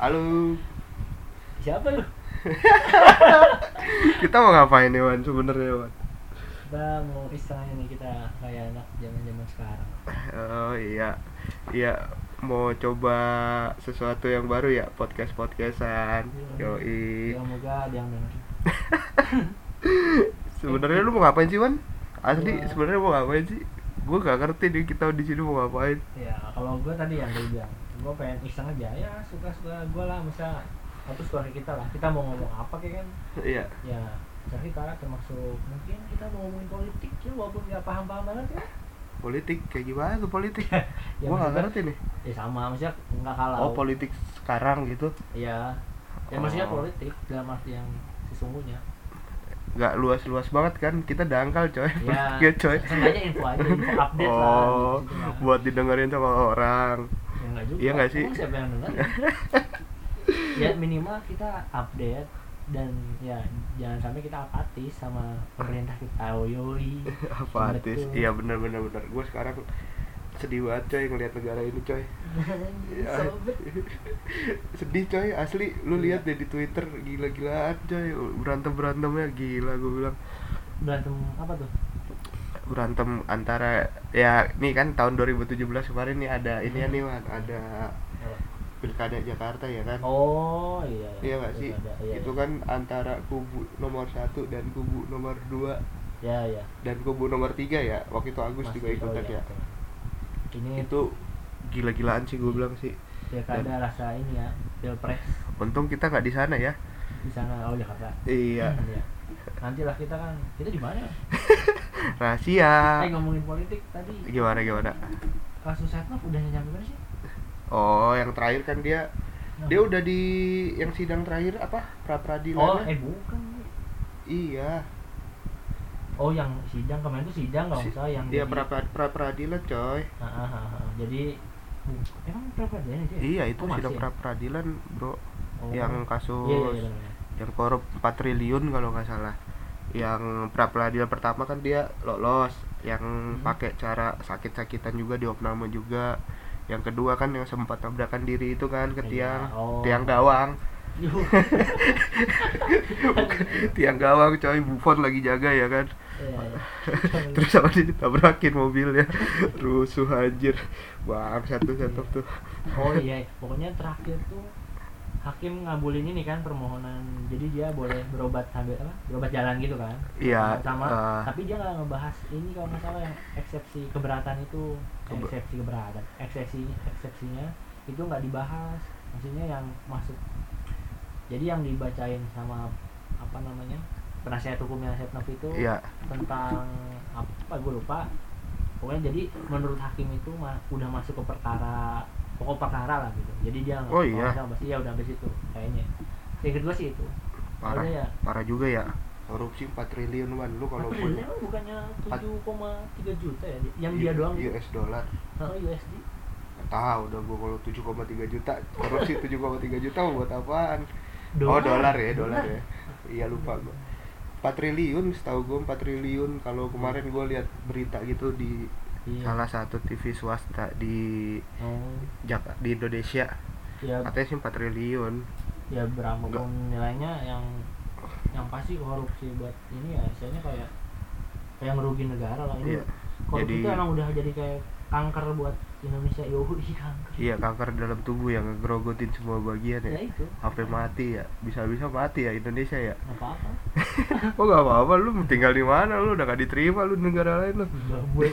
Halo. Siapa lu? Kita mau ngapain nih Wan sebenarnya Wan? Kita mau istilahnya nih kita kayak anak zaman-zaman sekarang. Oh iya. Iya mau coba sesuatu yang baru ya podcast podcastan. Yoi. Semoga ada yang denger. Sebenarnya lu mau ngapain sih Wan? Asli Gua- sebenarnya mau ngapain sih? Gue gak ngerti nih kita di sini mau ngapain. Ya kalau gue tadi yang gue bilang, gue pengen iseng aja ya suka-suka gue lah, misal atau suka kita lah. Kita mau ngomong apa kayak kan? Iya. Ya misalnya kita termasuk mungkin kita mau ngomongin politik ya walaupun nggak paham-paham banget ya. Politik kayak gimana tuh politik? Ya, Gua gak maksudnya- ngerti nih. Ya sama, maksudnya nggak kalah. Oh politik sekarang gitu? Iya. Ya maksudnya Oh. politik dalam arti yang sesungguhnya. Gak luas-luas banget kan? Kita dangkal coy. Ya, Iya coy. info aja, info update lah. Oh, gitu lah. buat didengerin sama orang. Ya enggak juga. Iya nggak sih? Emang siapa yang denger? ya minimal kita update dan ya jangan sampai kita apatis sama pemerintah kita. Oh yoi. Apatis. Iya bener bener bener. Gue sekarang sedih banget coy ngeliat negara ini coy. Iya. Sobet. sedih coy asli. Lu Iya. lihat deh di Twitter gila-gilaan coy. Berantem berantemnya gila gue bilang. Berantem apa tuh? Berantem antara ya nih kan tahun 2017 kemarin nih ada ini ya nih Wan, ada pilkada Jakarta ya kan. Oh iya. Iya gak sih? Ada, iya, itu iya. kan antara kubu nomor satu dan kubu nomor dua Ya ya. dan kubu nomor tiga ya waktu itu Agus juga Masih- ikutan oh, iya, ya betul. Ini itu gila-gilaan sih gue bilang sih pilkada rasa ini ya, pilpres untung kita nggak di sana ya di sana oh Jakarta. iya Iya. Nanti lah kita kan kita di mana? rahasia Eh ngomongin politik tadi gimana gimana kasus Setnov udah nyampe mana sih? oh yang terakhir kan dia Nah. dia udah di yang sidang terakhir apa pra Oh, peradilan eh bukan. iya Oh, yang sidang kemarin tuh sidang nggak salah yang dia pra pra peradilan coy Ah, ah, ah, ah. Jadi emang berapa dia dia? iya itu Oh, sidang ya? pra peradilan bro Oh. yang kasus Iya, iya, iya, benar. yang korup 4 triliun kalau nggak salah yang pra peradilan pertama kan dia lolos yang Hmm. pakai cara sakit-sakitan juga diopname juga yang kedua kan yang sempat tabrakan diri itu kan ke Iya, tiang oh. tiang gawang tiang gawang coy Buffon lagi jaga ya kan Iya, iya. Terus sama dia ditabrakin mobilnya. Rusuh anjir. Bang satu satu tuh. Oh iya, pokoknya terakhir tuh hakim ngabulin ini kan permohonan. Jadi dia boleh berobat sambil apa? Berobat jalan gitu kan? Iya, sama eh. tapi dia nggak ngebahas ini kalau nggak salah yang eksepsi keberatan itu. Kebe- eksepsi keberatan. Eksepsi eksepsinya itu nggak dibahas. Maksudnya yang masuk jadi yang dibacain sama apa namanya penasihat hukumnya Setnov itu Iya. tentang apa gue lupa. Pokoknya jadi menurut hakim itu mah udah masuk ke perkara pokok perkara lah gitu. Jadi dia nggak- Oh, iya. pasti ya udah sampai situ kayaknya. Yang kedua sih itu. Parah. Ya parah juga ya. Korupsi 4 triliun man lu kalau punya ya, bukannya Empat- 7,3 juta ya? Yang dia doang gitu? US dollar. Oh, USD tahu udah gua kalau 7,3 juta. Korupsi 7,3 juta mau buat apaan? Oh dolar ya dolar? ya. Iya lupa gua 4 triliun setahu gua 4 triliun. Kalau kemarin gua lihat berita gitu di iya. salah satu TV swasta di oh. Jak di Indonesia. Ya. Katanya sih 4 triliun. Ya berapapun nilainya yang yang pasti korupsi buat ini ya. Istilahnya kayak kayak ngerugi negara lah. Ini Iya. korupsi Jadi- itu emang udah jadi kayak kanker buat Indonesia yo kanker iya kanker dalam tubuh yang ngerogotin semua bagian ya. Ya itu. Sampai mati ya. Bisa-bisa mati ya Indonesia ya. Apa-apa. Oh gak apa-apa? Lu tinggal di mana? Lu udah gak diterima lu di negara lain lu. Nggak buat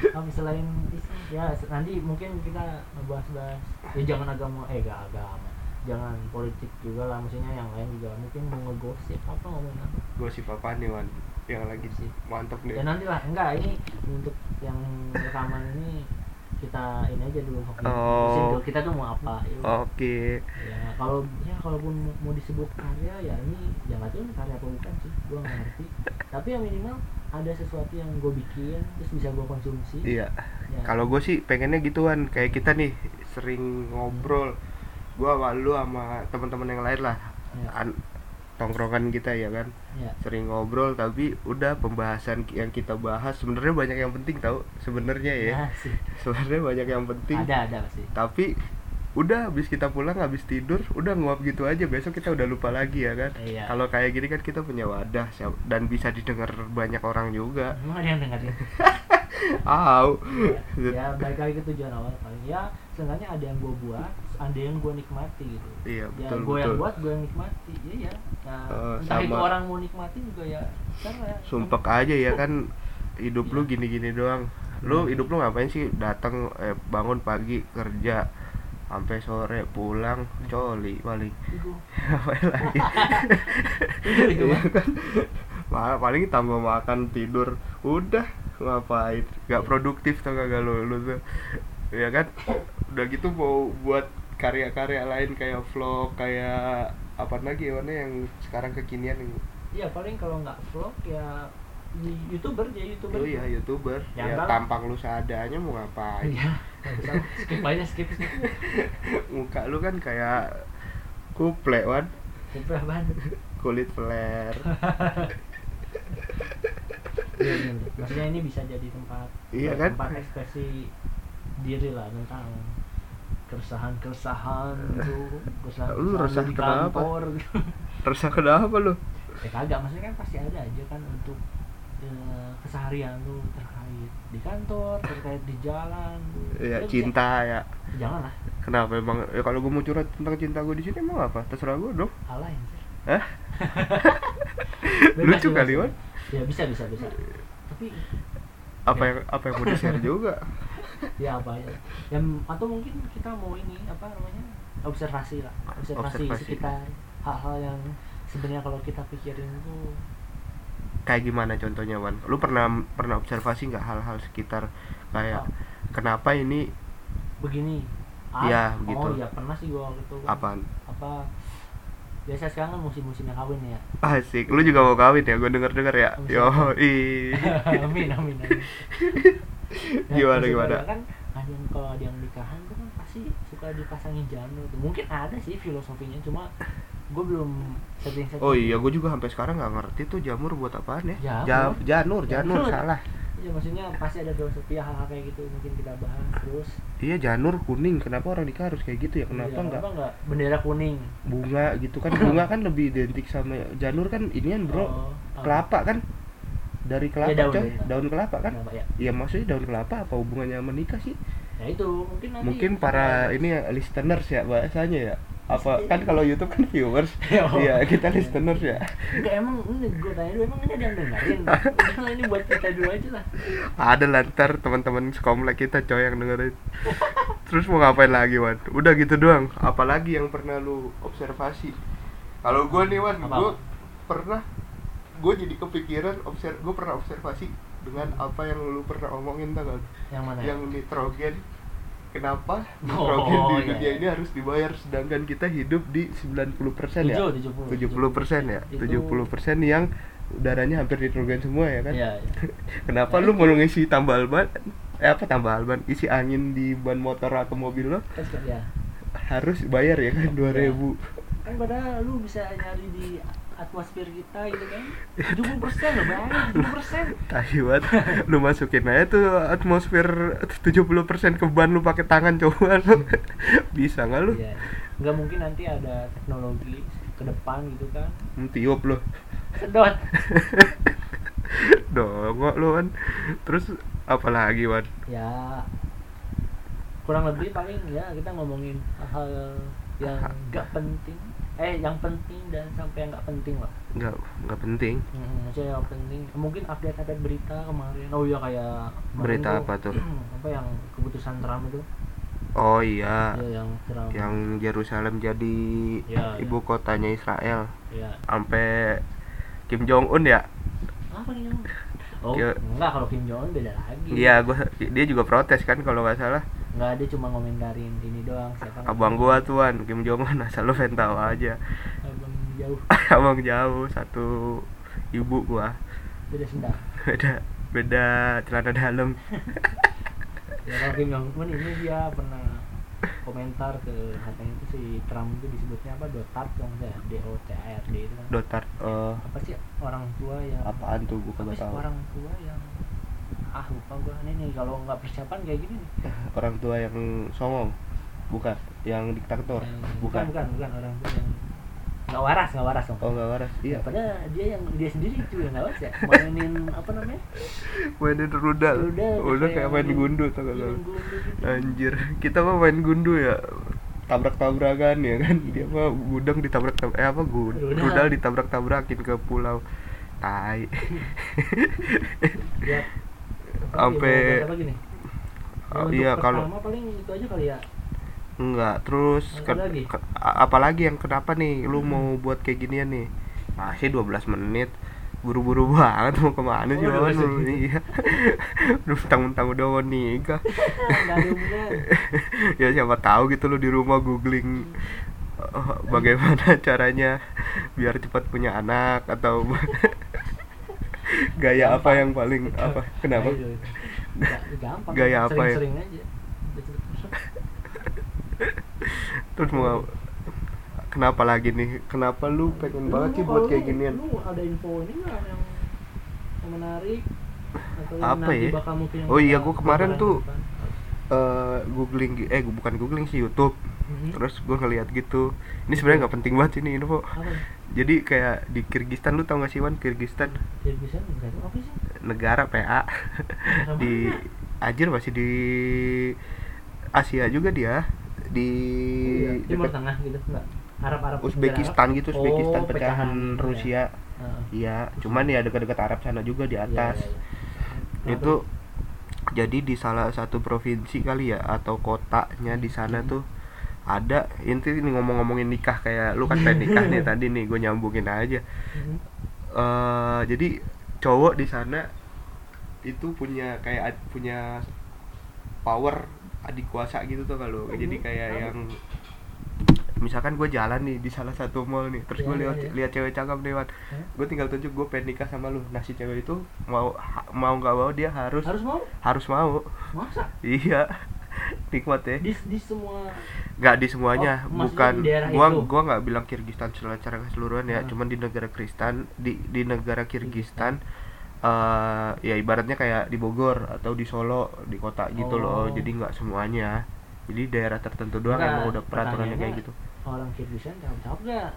tapi selain Islam ya nanti mungkin kita ngebahas-bahas. Ya jangan agama eh gak agama. Jangan politik juga lah maksudnya yang lain juga. Mungkin mau ngegosip apa ngomongin apa gosip apaan nih Wan yang lagi sih. Mantep nih ya nanti lah enggak ini untuk yang rekaman ini kita ini aja dulu Oh. Dulu, kita tuh mau apa ya, oke. Ya kalau ya kalaupun mau disebut karya ya ini ya nggak tahu karya apa bukan sih. Gua nggak ngerti. Tapi yang minimal ada sesuatu yang gue bikin terus bisa gue konsumsi. Iya. Ya. kalau gue sih pengennya gituan. Kayak kita nih sering ngobrol. Gua sama lu sama teman-teman yang lain lah. Ya. An- tongkrongan kita ya kan? Ya. Sering ngobrol tapi udah pembahasan yang kita bahas sebenarnya banyak yang penting tau sebenarnya ya. Ya, sih. sebenarnya banyak yang penting. Ada ada pasti. Tapi udah habis kita pulang habis tidur udah nguap gitu aja. Besok kita udah lupa lagi ya kan? Iya. kalau kayak gini kan kita punya wadah dan bisa didengar banyak orang juga. Emang ada yang dengerin? Au. ya, ya balik lagi ke tujuan awal paling. Ya sebenarnya ada yang gue buat ada yang gue nikmati gitu. Iya ya betul gue yang buat gue yang nikmati ya ya nah, Oh, entah itu sama. orang mau nikmati juga ya karena sumpek aja ya kan hidup lu Iya. gini-gini doang. Lu Iya. hidup lu ngapain sih datang eh, bangun pagi kerja sampai sore pulang coli paling. Ngapain lagi? Iya Bang. kan? Paling tambah makan tidur. Udah ngapain? Gak produktif tuh kagak lu lu tuh ya kan? Udah gitu mau buat karya-karya lain kayak vlog kayak apa lagi ya mana yang sekarang kekinian yang Iya paling kalau nggak vlog ya youtuber ya youtuber. Oh iya youtuber. Ya, ya tampang lu seadanya mau ngapain? Iya, skip aja skip skip. Muka lu kan kayak kuple wan. Skip apaan? Kulit flare. Iya, iya. maksudnya ini bisa jadi tempat Iya kan? tempat ekspresi diri lah tentang keresahan keresahan gitu keresahan Lu resah di kenapa? kantor resah kenapa lu ya kagak maksudnya kan pasti ada aja kan untuk eh, keseharian lu terkait di kantor terkait di jalan tuh. ya Lu bisa- cinta ya jangan lah kenapa emang ya kalau gue mau curhat tentang cinta gue di sini emang apa terserah gue dong alay. Hah? Lucu kali wan ya bisa bisa bisa tapi apa Ya. yang apa yang mau di share juga ya apa ya. Yang atau mungkin kita mau ini apa namanya observasi lah. Observasi, Observasi. sekitar hal-hal yang sebenarnya kalau kita pikirin itu. Kayak gimana contohnya wan? Lu pernah pernah observasi nggak hal-hal sekitar kayak Oh. kenapa ini? Begini. Iya, oh begitu. iya pernah sih gua waktu itu apaan? Apa? Biasa sekarang kan musim-musimnya kawin ya. Asik. Lu juga mau kawin ya? Gue denger denger ya yo i amin amin amin Gimana, maksud gimana? gua kan ada yang kalau ada yang nikahan tuh kan pasti suka dipasangin janur tuh mungkin ada sih filosofinya cuma gue belum sering oh iya gue juga sampai sekarang nggak ngerti tuh jamur buat apaan ya Jamur? Ja- janur janur Janur. salah Iya maksudnya pasti ada filosofi hal-hal kayak gitu mungkin kita bahas terus. iya janur kuning kenapa orang nikah harus kayak gitu ya kenapa Iya, Kenapa nggak bendera kuning? bunga gitu kan bunga kan lebih identik sama janur kan inian bro Oh, apa? kelapa kan dari kelapa daun, coy daun. daun kelapa kan Kenapa ya? Iya maksudnya daun kelapa apa hubungannya sama nikah sih? Ya itu mungkin nanti. Mungkin para ini ya listeners ya bahasanya ya. Apa kan kalau YouTube kan viewers. Oh. Iya, kita listeners ya. Enggak emang ini gue tanya dulu emang ini ada yang dengerin. Udah ini buat kita dulu aja lah. Ada lantar teman-teman sekomplek kita coy yang dengerin. Terus mau ngapain lagi Wan? Udah gitu doang. Apalagi yang pernah lu observasi? Kalau gua nih Wan, gua pernah gue jadi kepikiran obser gue pernah observasi dengan apa yang lu pernah omongin tau gak? Yang mana? ya? yang nitrogen kenapa Oh, nitrogen di iya, dunia iya. ini harus dibayar sedangkan kita hidup di 90% ya Tujuh, 70. 70% ya Itu- 70% yang udaranya hampir nitrogen semua ya kan Iya. iya. kenapa lu mau ngisi tambal ban eh apa tambal ban isi angin di ban motor atau mobil lo suka- ya. harus bayar ya kan 2000 Kan padahal lu bisa nyari di atmosfer kita gitu kan. 70 persen loh bayangin 70 persen. Tahiwat, lu masukin aja tuh atmosfer 70% ke ban lu pakai tangan coba lu. Bisa nggak lu? Iya. Nggak mungkin nanti ada teknologi ke depan gitu kan. Hmm, Tiup lu. Sedot. Dongok lu kan. Terus apa lagi, Wan? ya kurang lebih paling ya kita ngomongin hal yang nggak penting eh yang penting dan sampai yang nggak penting lah Nggak, nggak penting. hmm, maksudnya yang penting mungkin update update berita kemarin oh iya kayak kemarin Berita apa tuh? apa yang keputusan Trump itu Oh iya. ya yang Trump Yang Yerusalem jadi Ya, ibu kotanya Israel. ya Sampai Kim Jong Un ya? apa nih yang oh Ya. enggak kalau Kim Jong Un beda lagi Iya, gua dia juga protes kan kalau nggak salah. Nggak ada cuma ngomentarin ini doang siapa Abang gua tuan Kim Jong Un asal lu pengen tahu aja. abang jauh Abang jauh satu ibu gua. beda sendal Beda beda celana dalam. ya kalau Kim Jong Un ini dia pernah komentar ke katanya itu si Trump itu disebutnya apa dotard dong ya D O T A R D itu kan Dotar eh apa sih orang tua yang apaan tuh gua apa kagak tahu. orang tua yang ah lupa gua. Ini nih kalau nggak persiapan kayak gini nih. Orang tua yang songong. bukan yang diktator. Yang- bukan bukan. bukan orang tuh yang nggak waras nggak waras dong oh nggak waras. Iya. Padahal dia yang dia sendiri itu yang nggak waras ya. Mainin apa namanya? Mainin rudal. Rudal, udah kayak kayak main main- gundu tau gak gundu gitu. anjir. Kita mah main gundu ya. Tabrak tabrakan ya kan? Dia mah gudang ditabrak tab eh apa? Gud Rudal. rudal ditabrak tabrakin ke pulau. Tai. Dia Sampai- Oh, iya, untuk kalau- pertama paling itu aja kali ya. Enggak terus ke- lagi? ke- apalagi yang kenapa nih? Lu mau buat kayak ginian nih? Masih 12 menit. Buru-buru banget mau ke mana sih Oh, Wan? 12 menit. iya. lu mentang-mentang udah mau nikah. Ya siapa tahu gitu lu di rumah googling eh, bagaimana caranya biar cepat punya anak atau gaya apa yang paling apa? Kenapa? Itu, itu. Nggak- gampang. Gaya apa ya? sering-sering aja. Terus mau kenapa lagi nih? Kenapa lu pengen banget sih buat kayak ginian? lu ada info ini nggak yang, yang menarik? Atau yang Apa ya? bakal mungkin yang Oh iya, gua kemarin tuh eh googling eh bukan googling sih YouTube. Mhm. terus gue ngeliat gitu. Ini sebenarnya nggak penting banget ini info. Apa? ya? Jadi kayak di Kyrgyzstan lu tau gak sih Wan? Kyrgyzstan? Kyrgyzstan nggak tahu apa sih? Negara PA Negara di? Anjir masih di Asia juga dia. Di Oh iya, Timur Tengah gitu enggak? Arab Arab Uzbekistan negara gitu. Uzbekistan Oh, pecahan gitu ya. Rusia. Iya cuman ya dekat-dekat Arab sana juga di Iya, atas. iya, iya. itu jadi di salah satu provinsi kali ya atau kotanya di sana tuh ada inti ini ngomong-ngomongin nikah kayak lu kan pengen nikah nih tadi nih gue nyambungin aja. Mhm. eh jadi cowok di sana itu punya kayak punya power adik kuasa gitu tuh kalau jadi kayak yang misalkan gue jalan nih di salah satu mall nih terus Iya, gue iya, lihat iya. lihat cewek cakep lewat gue tinggal tunjuk gue pengen nikah sama lu. Nah si cewek itu mau ha- mau nggak mau dia harus harus mau? harus mau. Masa? Iya. Nikmat ya. Di di semua nggak di semuanya Oh, bukan di gua itu? gua nggak bilang Kyrgyzstan secara keseluruhan ya Ah. cuman di negara Kristen di di negara Kyrgyzstan eh ya ibaratnya kayak di Bogor atau di Solo di kota gitu loh Oh. jadi nggak semuanya jadi daerah tertentu doang Enggak, emang udah peraturannya kayak gitu orang Kyrgyzstan cakep cakep gak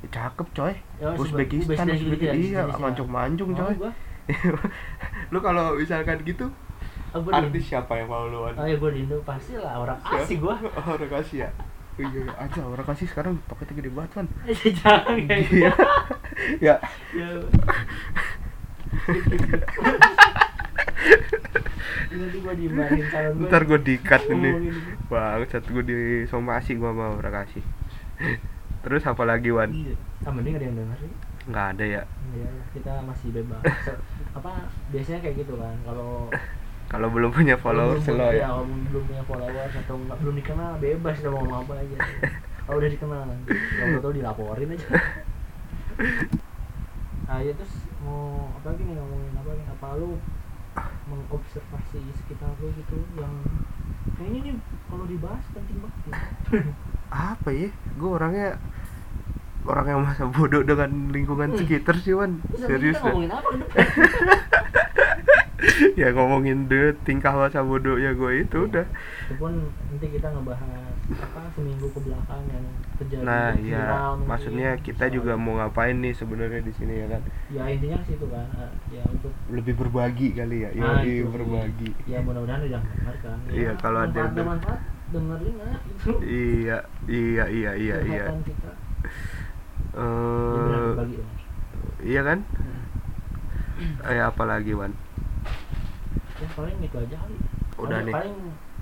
ya, cakep coy Ya, oh, Uzbekistan, Uzbekistan Uzbekistan ya, iya jenisnya. mancung mancung coy Mau gua lu kalau misalkan gitu oh, gua artis siapa yang mau lu oh ya gua di Indo. Pasti lah orang asik gua. Oh, orang kasih ya? Oh, iya, iya. aja orang kasih sekarang paketnya gede banget kan jangan kayak gitu. Iya ya. Ya nanti gua dimarahin calon gua ntar gue dikat ini. Gitu. bangsat gue di somasi gue mau orang kasih terus apa lagi Wan? Iya. ah mending ada yang denger sih. Nggak ada ya? Ya kita masih bebas. Apa biasanya kayak gitu kan. Kalau kalau belum punya followers belum, lo iya, ya. Kalau belum punya followers atau nggak belum dikenal bebas udah mau ngomong apa aja. Kalau udah dikenal kalau tahu dilaporin aja. Nah ya terus mau apa lagi nih ngomongin apa nih apa lu mengobservasi sekitar lu gitu yang kayaknya nih kalau dibahas penting banget ya. apa ya? Gue orangnya orang yang masa bodoh dengan lingkungan sekitar sih Wan. Serius kita ngomongin apa ya ngomongin deh tingkah masa bodohnya gue itu Iya. udah itu pun nanti kita ngebahas apa seminggu ke belakang yang terjadi nah viral ya mungkin. maksudnya kita Soal- juga mau ngapain nih sebenarnya di sini ya kan ya intinya ke situ kan eh, ya untuk lebih berbagi kali ya ya Nah, itu sih. berbagi ya mudah-mudahan udah dengar kan Iya, kalau ada manfaat denger. manfaat dengerin lah itu iya iya iya iya iya kita ya, eh berbagi dong. iya kan Hmm. eh apa lagi Wan ya paling itu aja kali. Udah Paling- nih. paling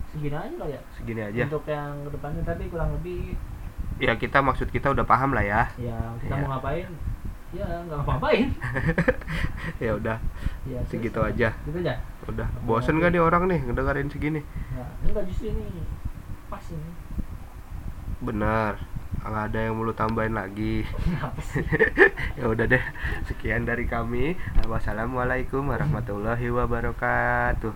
segini aja kali ya. Segini aja. Untuk yang ke depannya tadi kurang lebih. Ya kita maksud kita udah paham lah ya. Ya kita Iya. mau ngapain? Ya nggak ngapa-ngapain ya udah. Ya segitu aja. gitu aja. Udah. Bosen gak nih orang nih ngedengerin segini? Ya enggak justru ini pas ini. Benar nggak ada yang mau lu tambahin lagi. Sih? Ya udah deh sekian dari kami. Wassalamualaikum warahmatullahi wabarakatuh